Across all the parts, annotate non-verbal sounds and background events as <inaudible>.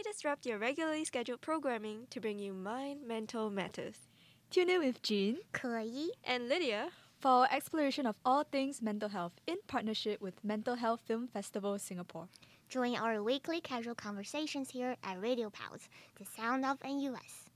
We disrupt your regularly scheduled programming to bring you Mind Mental Matters. Tune in with Jean Kai And Lydia, for our exploration of all things mental health in partnership with Mental Health Film Festival Singapore. join our weekly casual conversations here at Radio Pals, the sound of NUS.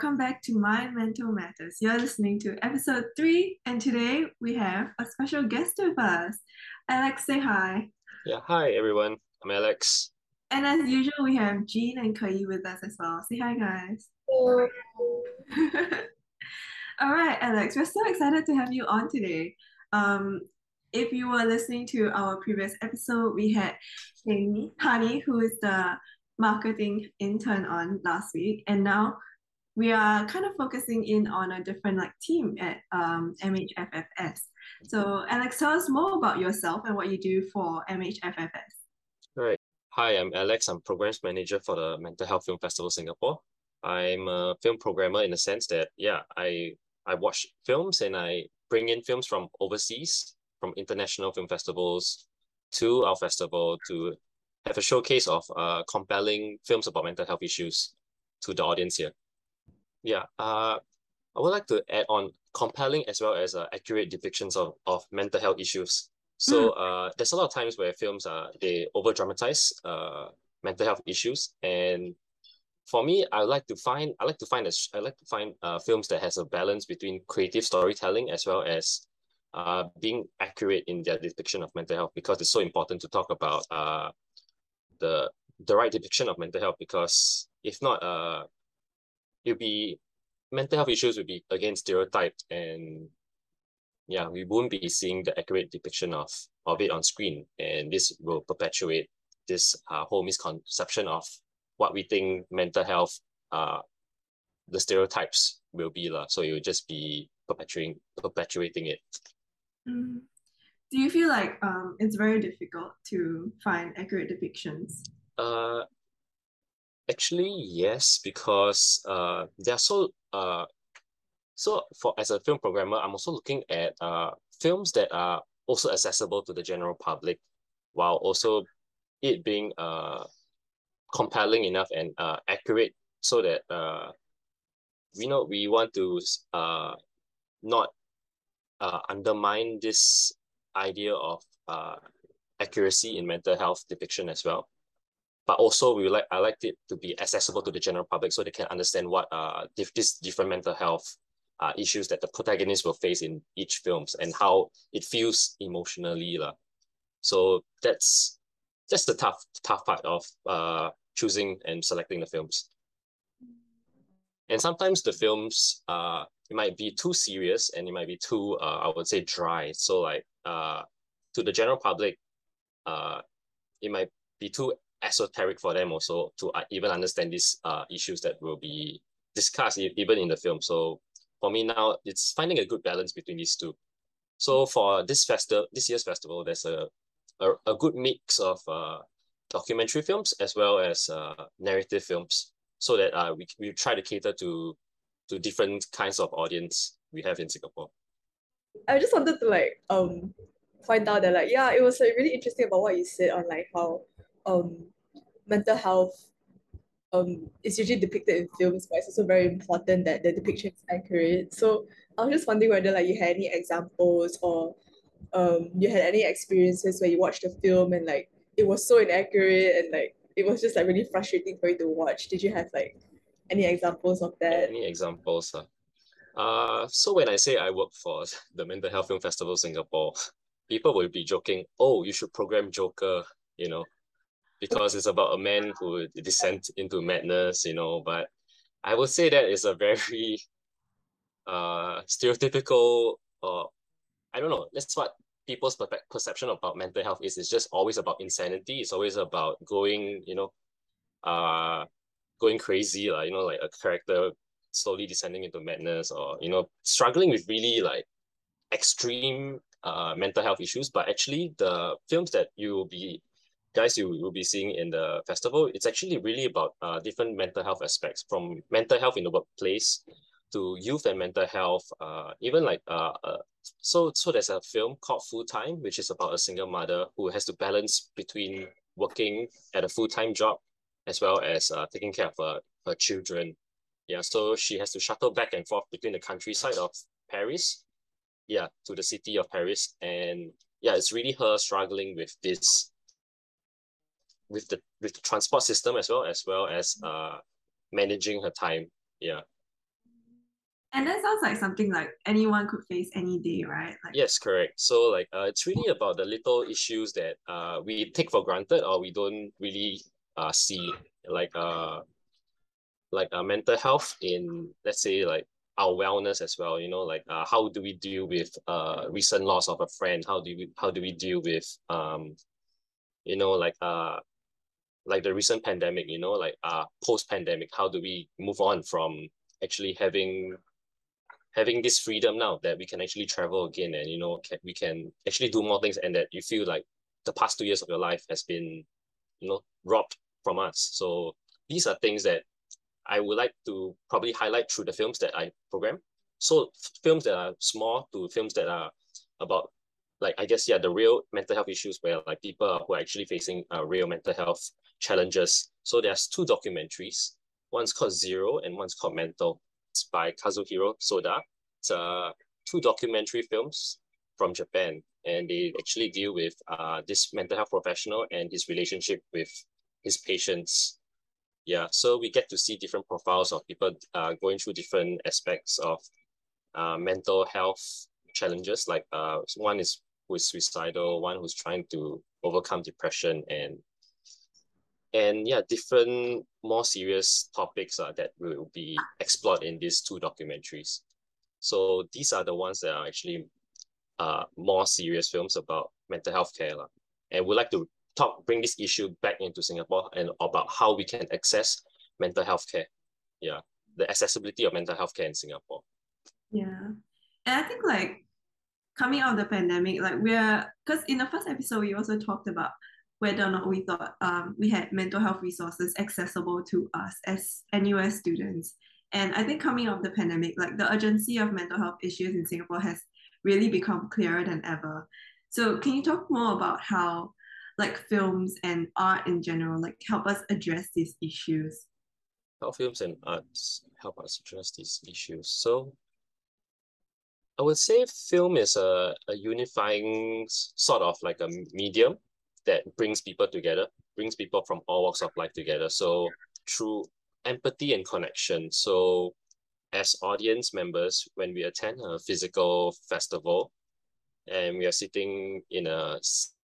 Welcome back to Mind Mental Matters. You're listening to episode three, and today we have a special guest with us. Alex, say hi. Yeah, hi everyone. I'm Alex. And as usual, we have Jean and Kai with us as well. Say hi, guys. Hello. <laughs> All right, Alex, we're so excited to have you on today. Um, if you were listening to our previous episode, we had Honey, who is the marketing intern on last week, and now we are kind of focusing in on a different like team at um, MHFFS. So, Alex, tell us more about yourself and what you do for MHFFS. Right. Hi, I'm Alex. I'm programs manager for the Mental Health Film Festival Singapore. I'm a film programmer in the sense that yeah, I I watch films and I bring in films from overseas, from international film festivals to our festival to have a showcase of uh compelling films about mental health issues to the audience here. Yeah, uh, I would like to add on compelling as well as uh, accurate depictions of, of mental health issues. So uh, there's a lot of times where films uh, they over dramatize uh, mental health issues, and for me, I like to find I like to find a, I like to find uh, films that has a balance between creative storytelling as well as uh, being accurate in their depiction of mental health because it's so important to talk about uh, the the right depiction of mental health because if not uh it'll be mental health issues will be again stereotyped and yeah we won't be seeing the accurate depiction of of it on screen and this will perpetuate this uh, whole misconception of what we think mental health uh the stereotypes will be la. so it will just be perpetuating perpetuating it Mm. Do you feel like um, it's very difficult to find accurate depictions? Uh, actually, yes, because uh, they are so uh, so for as a film programmer, I'm also looking at uh films that are also accessible to the general public, while also it being uh compelling enough and uh accurate so that uh we know we want to uh not uh undermine this idea of uh accuracy in mental health depiction as well but also we like I like it to be accessible to the general public so they can understand what uh dif- these different mental health uh, issues that the protagonists will face in each films and how it feels emotionally lah. So that's that's the tough tough part of uh choosing and selecting the films. And sometimes the films uh it might be too serious and it might be too uh I would say dry. So like uh to the general public, uh it might be too esoteric for them also to uh, even understand these uh issues that will be discussed even in the film. So for me now, it's finding a good balance between these two. So for this festival, this year's festival, there's a a, a good mix of uh documentary films as well as uh narrative films, so that uh we we try to cater to to different kinds of audience we have in Singapore. I just wanted to like um point out that like yeah, it was like really interesting about what you said on like how um mental health um is usually depicted in films, but it's also very important that the depiction is accurate. So I was just wondering whether like you had any examples or um you had any experiences where you watched a film and like it was so inaccurate and like it was just like really frustrating for you to watch. Did you have like any examples of that? Any examples? Uh, uh, so when I say I work for <laughs> the Mental Health Film Festival Singapore, people will be joking, oh, you should program Joker, you know, because it's about a man who descend into madness, you know, but I would say that is a very <laughs> uh stereotypical uh I don't know, that's what people's perception about mental health is. It's just always about insanity. It's always about going, you know, uh going crazy, like, you know, like a character slowly descending into madness or, you know, struggling with really like extreme uh mental health issues. But actually the films that you will be guys you will be seeing in the festival, it's actually really about uh, different mental health aspects from mental health in the workplace to youth and mental health, uh, even like uh, uh, so so there's a film called Full Time, which is about a single mother who has to balance between working at a full-time job as well as uh, taking care of her, her children. Yeah, so she has to shuttle back and forth between the countryside of Paris, yeah, to the city of Paris. And yeah, it's really her struggling with this with the with the transport system as well as well as uh managing her time. Yeah. And that sounds like something like anyone could face any day, right? Like Yes, correct. So like uh, it's really about the little issues that uh we take for granted or we don't really uh see like uh like uh, mental health in let's say like our wellness as well. You know, like uh, how do we deal with uh recent loss of a friend? How do we how do we deal with um you know like uh like the recent pandemic? You know, like uh post pandemic. How do we move on from actually having having this freedom now that we can actually travel again and you know can, we can actually do more things and that you feel like the past two years of your life has been you know robbed from us so these are things that i would like to probably highlight through the films that i program so films that are small to films that are about like i guess yeah the real mental health issues where like people who are actually facing uh, real mental health challenges so there's two documentaries one's called zero and one's called mental it's by Kazuhiro Soda. It's uh, two documentary films from Japan, and they actually deal with uh, this mental health professional and his relationship with his patients. Yeah, so we get to see different profiles of people uh, going through different aspects of uh, mental health challenges. Like uh, one is who is suicidal, one who's trying to overcome depression, and and yeah, different more serious topics uh, that will be explored in these two documentaries. So these are the ones that are actually uh, more serious films about mental health care. La. And we'd like to talk, bring this issue back into Singapore and about how we can access mental health care. Yeah, the accessibility of mental health care in Singapore. Yeah. And I think like coming out of the pandemic, like we're because in the first episode we also talked about whether or not we thought um, we had mental health resources accessible to us as NUS students. And I think coming out of the pandemic, like the urgency of mental health issues in Singapore has really become clearer than ever. So can you talk more about how like films and art in general like help us address these issues? How films and arts help us address these issues. So I would say film is a, a unifying sort of like a medium that brings people together, brings people from all walks of life together. So through empathy and connection. So as audience members, when we attend a physical festival and we are sitting in a scene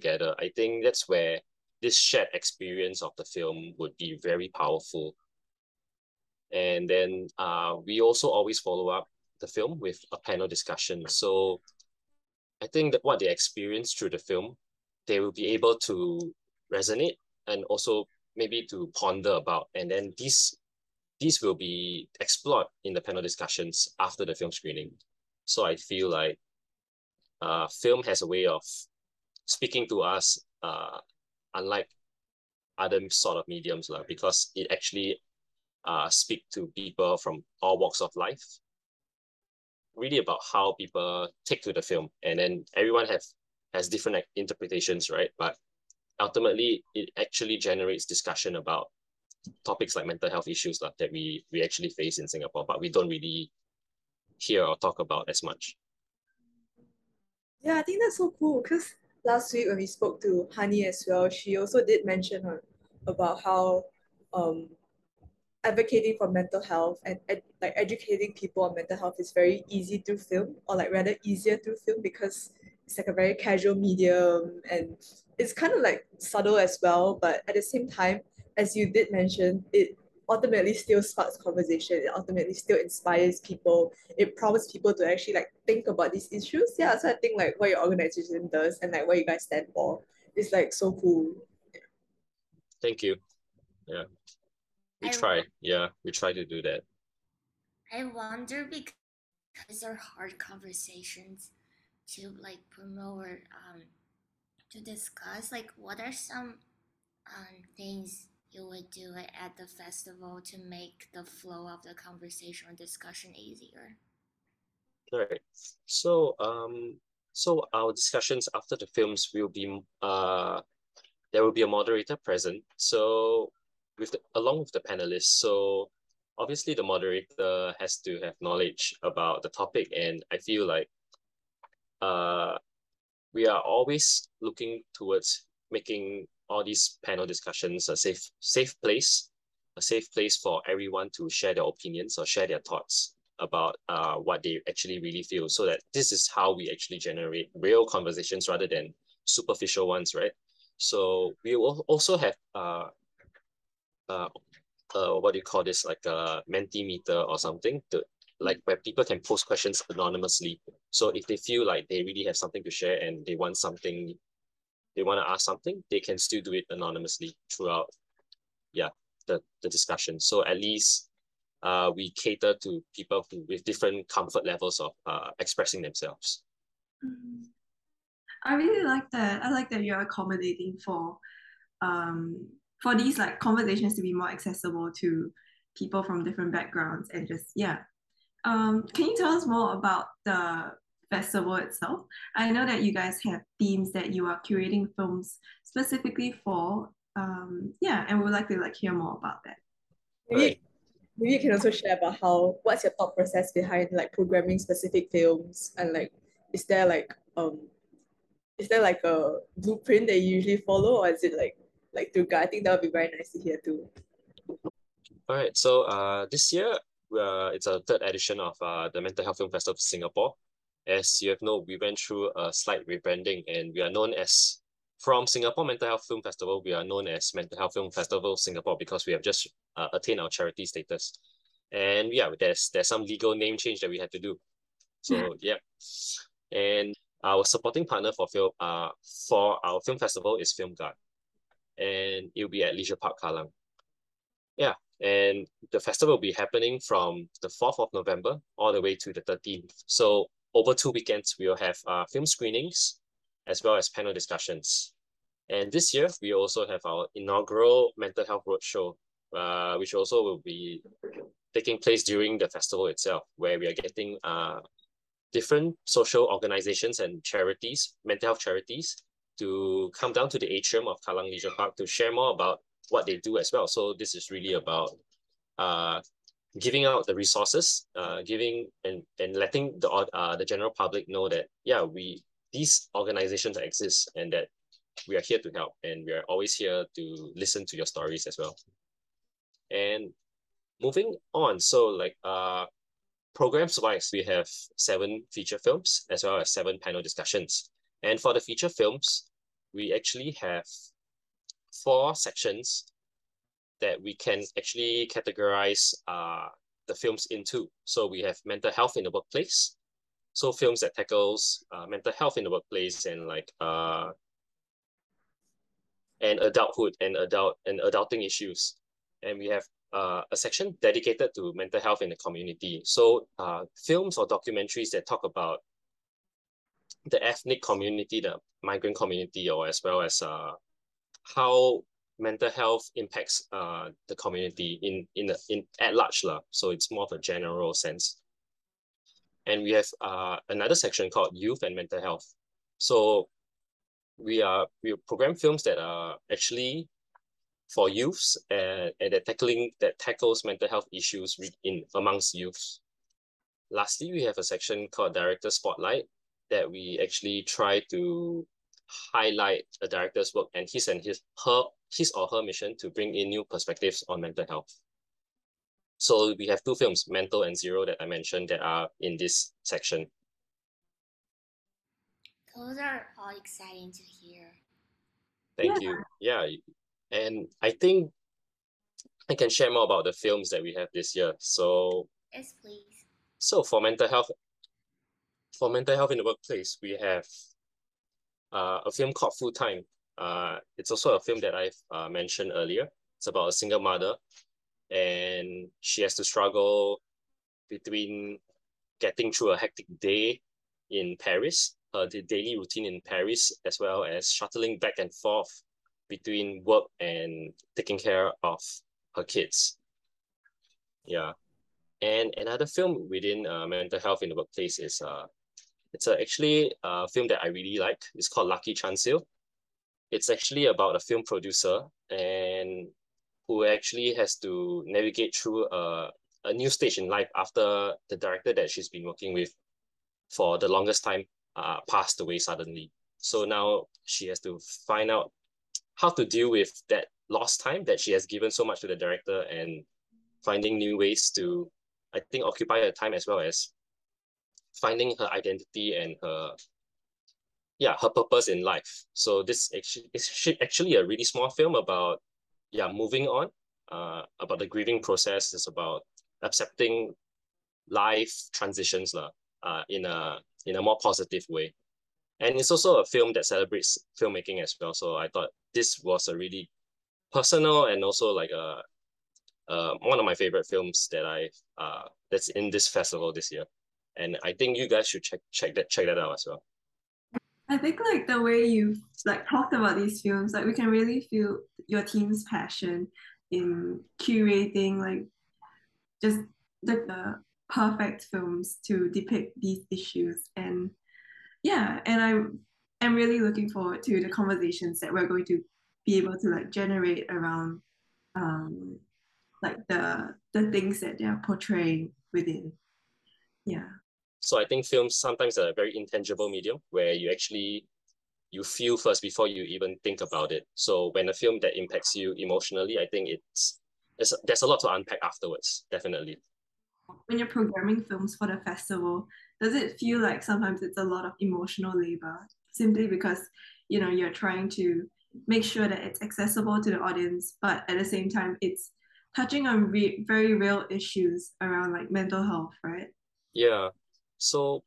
together, I think that's where this shared experience of the film would be very powerful. And then uh, we also always follow up the film with a panel discussion. So I think that what they experience through the film they will be able to resonate and also maybe to ponder about. And then these these will be explored in the panel discussions after the film screening. So I feel like uh, film has a way of speaking to us, uh, unlike other sort of mediums, like, because it actually uh, speak to people from all walks of life. Really about how people take to the film, and then everyone have has different interpretations, right? But ultimately, it actually generates discussion about topics like mental health issues like, that we, we actually face in Singapore, but we don't really hear or talk about as much. Yeah, I think that's so cool because last week when we spoke to Honey as well, she also did mention her, about how um, advocating for mental health and ed- like educating people on mental health is very easy through film or like rather easier through film because it's like a very casual medium and it's kind of like subtle as well but at the same time as you did mention it ultimately still sparks conversation it ultimately still inspires people it prompts people to actually like think about these issues yeah so i think like what your organization does and like what you guys stand for is like so cool Thank you. Yeah. We I- try. Yeah, we try to do that. I wonder because these are hard conversations to like promote um to discuss. Like, what are some um, things you would do at the festival to make the flow of the conversation or discussion easier? all right So um so our discussions after the films will be uh there will be a moderator present. So with the, along with the panelists. So obviously the moderator has to have knowledge about the topic and I feel like uh we are always looking towards making all these panel discussions a safe safe place, a safe place for everyone to share their opinions or share their thoughts about uh, what they actually really feel so that this is how we actually generate real conversations rather than superficial ones right so we will also have uh, uh, uh, what do you call this like a mentimeter or something to like where people can post questions anonymously so if they feel like they really have something to share and they want something they want to ask something they can still do it anonymously throughout yeah the, the discussion so at least uh, we cater to people who, with different comfort levels of uh, expressing themselves. Mm. I really like that. I like that you're accommodating for um for these like conversations to be more accessible to people from different backgrounds and just yeah. Um, can you tell us more about the festival itself? I know that you guys have themes that you are curating films specifically for. Um, yeah, and we would like to like hear more about that. Maybe maybe you can also share about how what's your thought process behind like programming specific films and like is there like um is there like a blueprint that you usually follow or is it like like through I think that would be very nice to hear too. All right, so uh this year uh, it's a third edition of uh, the Mental Health Film Festival of Singapore. As you have known, we went through a slight rebranding and we are known as from Singapore Mental Health Film Festival, we are known as Mental Health Film Festival Singapore because we have just uh, attained our charity status. And yeah, there's there's some legal name change that we had to do. So <laughs> yeah. And our supporting partner for film uh for our film festival is Filmgarde. And it'll be at Leisure Park Kallang. Yeah. And the festival will be happening from the 4th of November all the way to the 13th. So over two weekends, we'll have uh, film screenings, as well as panel discussions. And this year, we also have our inaugural mental health roadshow, uh, which also will be taking place during the festival itself, where we are getting uh, different social organizations and charities, mental health charities, to come down to the atrium of Kallang Leisure Park to share more about what they do as well. So this is really about uh, giving out the resources, uh, giving and, and letting the uh, the general public know that yeah we these organizations exist and that we are here to help and we are always here to listen to your stories as well. And moving on, so like uh programs wise, we have seven feature films as well as seven panel discussions. And for the feature films, we actually have four sections that we can actually categorize uh, the films into. So we have mental health in the workplace, so films that tackles uh, mental health in the workplace and like uh and adulthood and adult and adulting issues. And we have uh, a section dedicated to mental health in the community. So uh, films or documentaries that talk about the ethnic community the migrant community or as well as uh, how mental health impacts uh, the community in in the, in at large lah. so it's more of a general sense and we have uh, another section called youth and mental health. So we are we program films that are actually for youths and, and that tackling that tackles mental health issues in amongst youths. Lastly, we have a section called Director Spotlight that we actually try to highlight a director's work and his and his her his or her mission to bring in new perspectives on mental health. So we have two films, Mental and Zero, that I mentioned that are in this section. Those are all exciting to hear. Thank yeah. you. Yeah. And I think I can share more about the films that we have this year. So Yes, please. So for mental health, for mental health in the workplace, we have uh, a film called Full Time. Uh, it's also a film that I've uh, mentioned earlier. It's about a single mother and she has to struggle between getting through a hectic day in Paris her daily routine in Paris, as well as shuttling back and forth between work and taking care of her kids. Yeah. And another film within uh, mental health in the workplace is uh, it's a, actually a film that I really like. It's called Lucky Chan-sil. It's actually about a film producer and who actually has to navigate through a, a new stage in life after the director that she's been working with for the longest time uh, passed away suddenly. So now she has to find out how to deal with that lost time that she has given so much to the director and finding new ways to, I think, occupy her time as well as finding her identity and her yeah her purpose in life. So this actually is actually a really small film about yeah moving on uh about the grieving process it's about accepting life transitions uh, in a in a more positive way. And it's also a film that celebrates filmmaking as well. So i thought this was a really personal and also like a uh, one of my favorite films that i uh that's in this festival this year and I think you guys should check check that check that out as well. I think like the way you've like talked about these films, like we can really feel your team's passion in curating like just the, the perfect films to depict these issues. And yeah, and I am really looking forward to the conversations that we're going to be able to like generate around um like the the things that they're portraying within. Yeah. So I think films sometimes are a very intangible medium where you actually you feel first before you even think about it. So when a film that impacts you emotionally, I think it's, it's there's a lot to unpack afterwards, definitely. When you're programming films for the festival, does it feel like sometimes it's a lot of emotional labor simply because you know you're trying to make sure that it's accessible to the audience, but at the same time it's touching on re- very real issues around like mental health, right? Yeah, so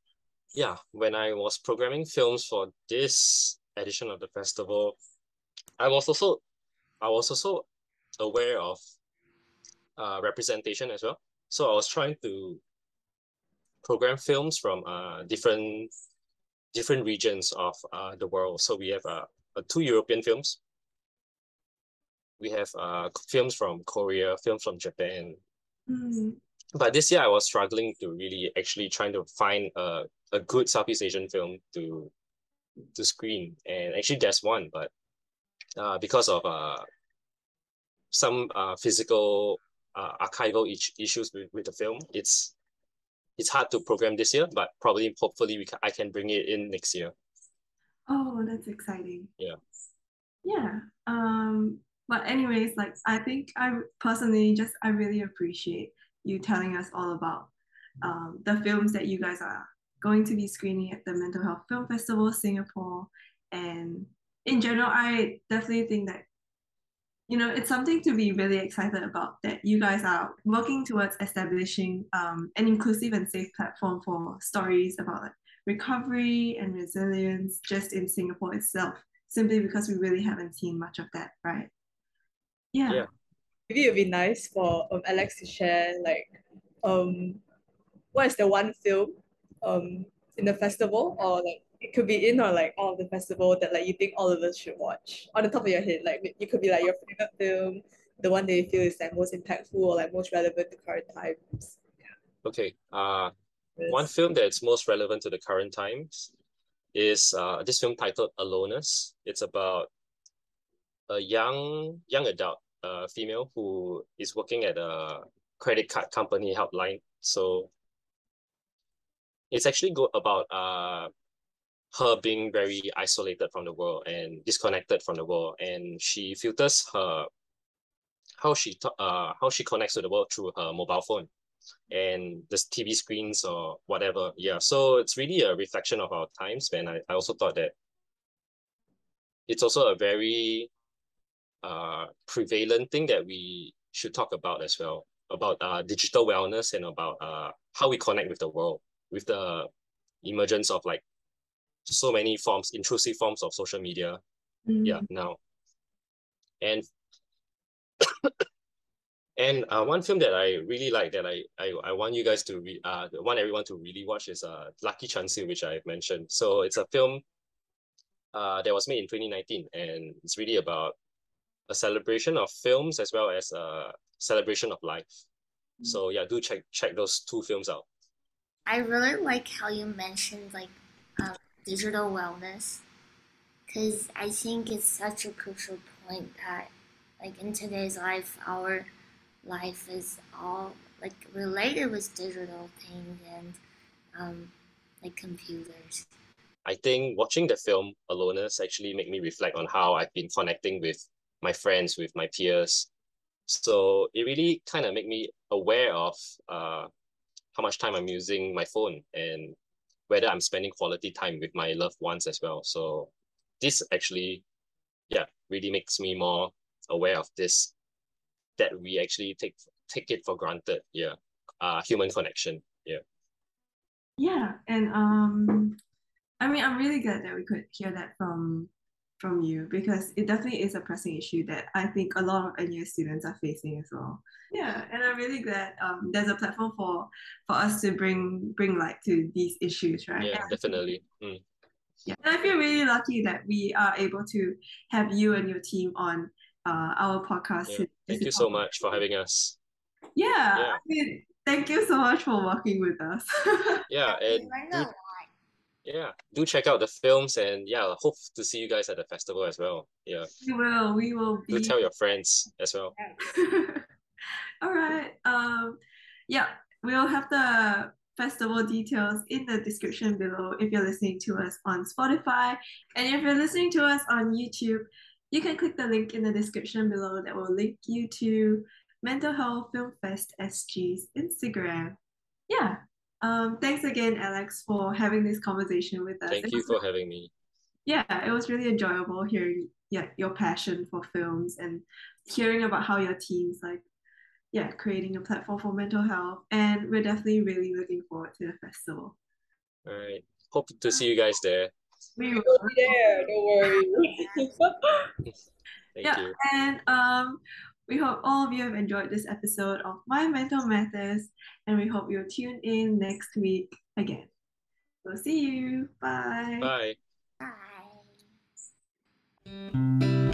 yeah, when I was programming films for this edition of the festival, I was also I was also aware of uh, representation as well. So I was trying to program films from uh, different different regions of uh, the world. So we have uh, two European films. We have uh, films from Korea, films from Japan, Mm. But this year I was struggling to really actually trying to find a, a good Southeast Asian film to to screen. And actually there's one, but uh, because of uh, some uh, physical uh, archival issues with, with the film, it's it's hard to program this year, but probably hopefully we can, I can bring it in next year. Oh, that's exciting. Yeah. Yeah. Um, but anyways, like I think I personally just I really appreciate you telling us all about um, the films that you guys are going to be screening at the Mental Health Film Festival Singapore. And in general, I definitely think that you know it's something to be really excited about that you guys are working towards establishing um, an inclusive and safe platform for stories about like recovery and resilience just in Singapore itself simply because we really haven't seen much of that right yeah, Yeah. Maybe it'd be nice for um, Alex to share like um what is the one film um in the festival or like it could be in or like all of the festival that like you think all of us should watch on the top of your head like it could be like your favorite film the one that you feel is like most impactful or like most relevant to current times Okay. Uh, one film that's most relevant to the current times is uh, this film titled Aloners. It's about a young young adult uh, female who is working at a credit card company helpline. So it's actually go about uh her being very isolated from the world and disconnected from the world, and she filters her how she uh how she connects to the world through her mobile phone and the TV screens or whatever. Yeah, so it's really a reflection of our times. And I, I also thought that it's also a very uh prevalent thing that we should talk about as well about uh digital wellness and about uh how we connect with the world with the emergence of like so many forms intrusive forms of social media Mm. yeah now and <coughs> And uh, one film that I really like that I I, I want you guys to re uh want everyone to really watch is uh Lucky Chan-sil, which I've mentioned. So it's a film uh that was made in 2019 and it's really about a celebration of films as well as a celebration of life. Mm-hmm. So yeah, do check check those two films out. I really like how you mentioned like uh, digital wellness because I think it's such a crucial point that like in today's life our life is all like related with digital things and um, like computers. I think watching the film Aloners actually made me reflect on how I've been connecting with my friends, with my peers. So it really kind of made me aware of uh, how much time I'm using my phone and whether I'm spending quality time with my loved ones as well. So this actually, yeah, really makes me more aware of this that we actually take take it for granted. Yeah, uh, human connection. Yeah. Yeah, and um, I mean, I'm really glad that we could hear that from from you because it definitely is a pressing issue that I think a lot of NUS students are facing as well. Yeah, and I'm really glad um, there's a platform for for us to bring bring light to these issues, right? Yeah, definitely. Mm. Yeah, and I feel really lucky that we are able to have you and your team on uh, our podcast. Yeah. Thank you so much for having us. Yeah, yeah. I mean, thank you so much for working with us. <laughs> yeah, and do, yeah, do check out the films and yeah, hope to see you guys at the festival as well. Yeah, we will. We will. Be... Do tell your friends as well. <laughs> All right. Um, yeah, we'll have the festival details in the description below if you're listening to us on Spotify. And if you're listening to us on YouTube, you can click the link in the description below that will link you to Mental Health Film Fest SG's Instagram. Yeah. Um, thanks again, Alex, for having this conversation with us. Thank you for having me. Yeah, it was really enjoyable hearing yeah, your passion for films and hearing about how your team's like yeah, creating a platform for mental health. And we're definitely really looking forward to the festival. All right. Hope to see you guys there. We will be there. Don't worry. <laughs> <laughs> Thank yeah, you. and um, we hope all of you have enjoyed this episode of Mind Mental Matters, and we hope you'll tune in next week again. We'll see you. Bye. Bye. Bye.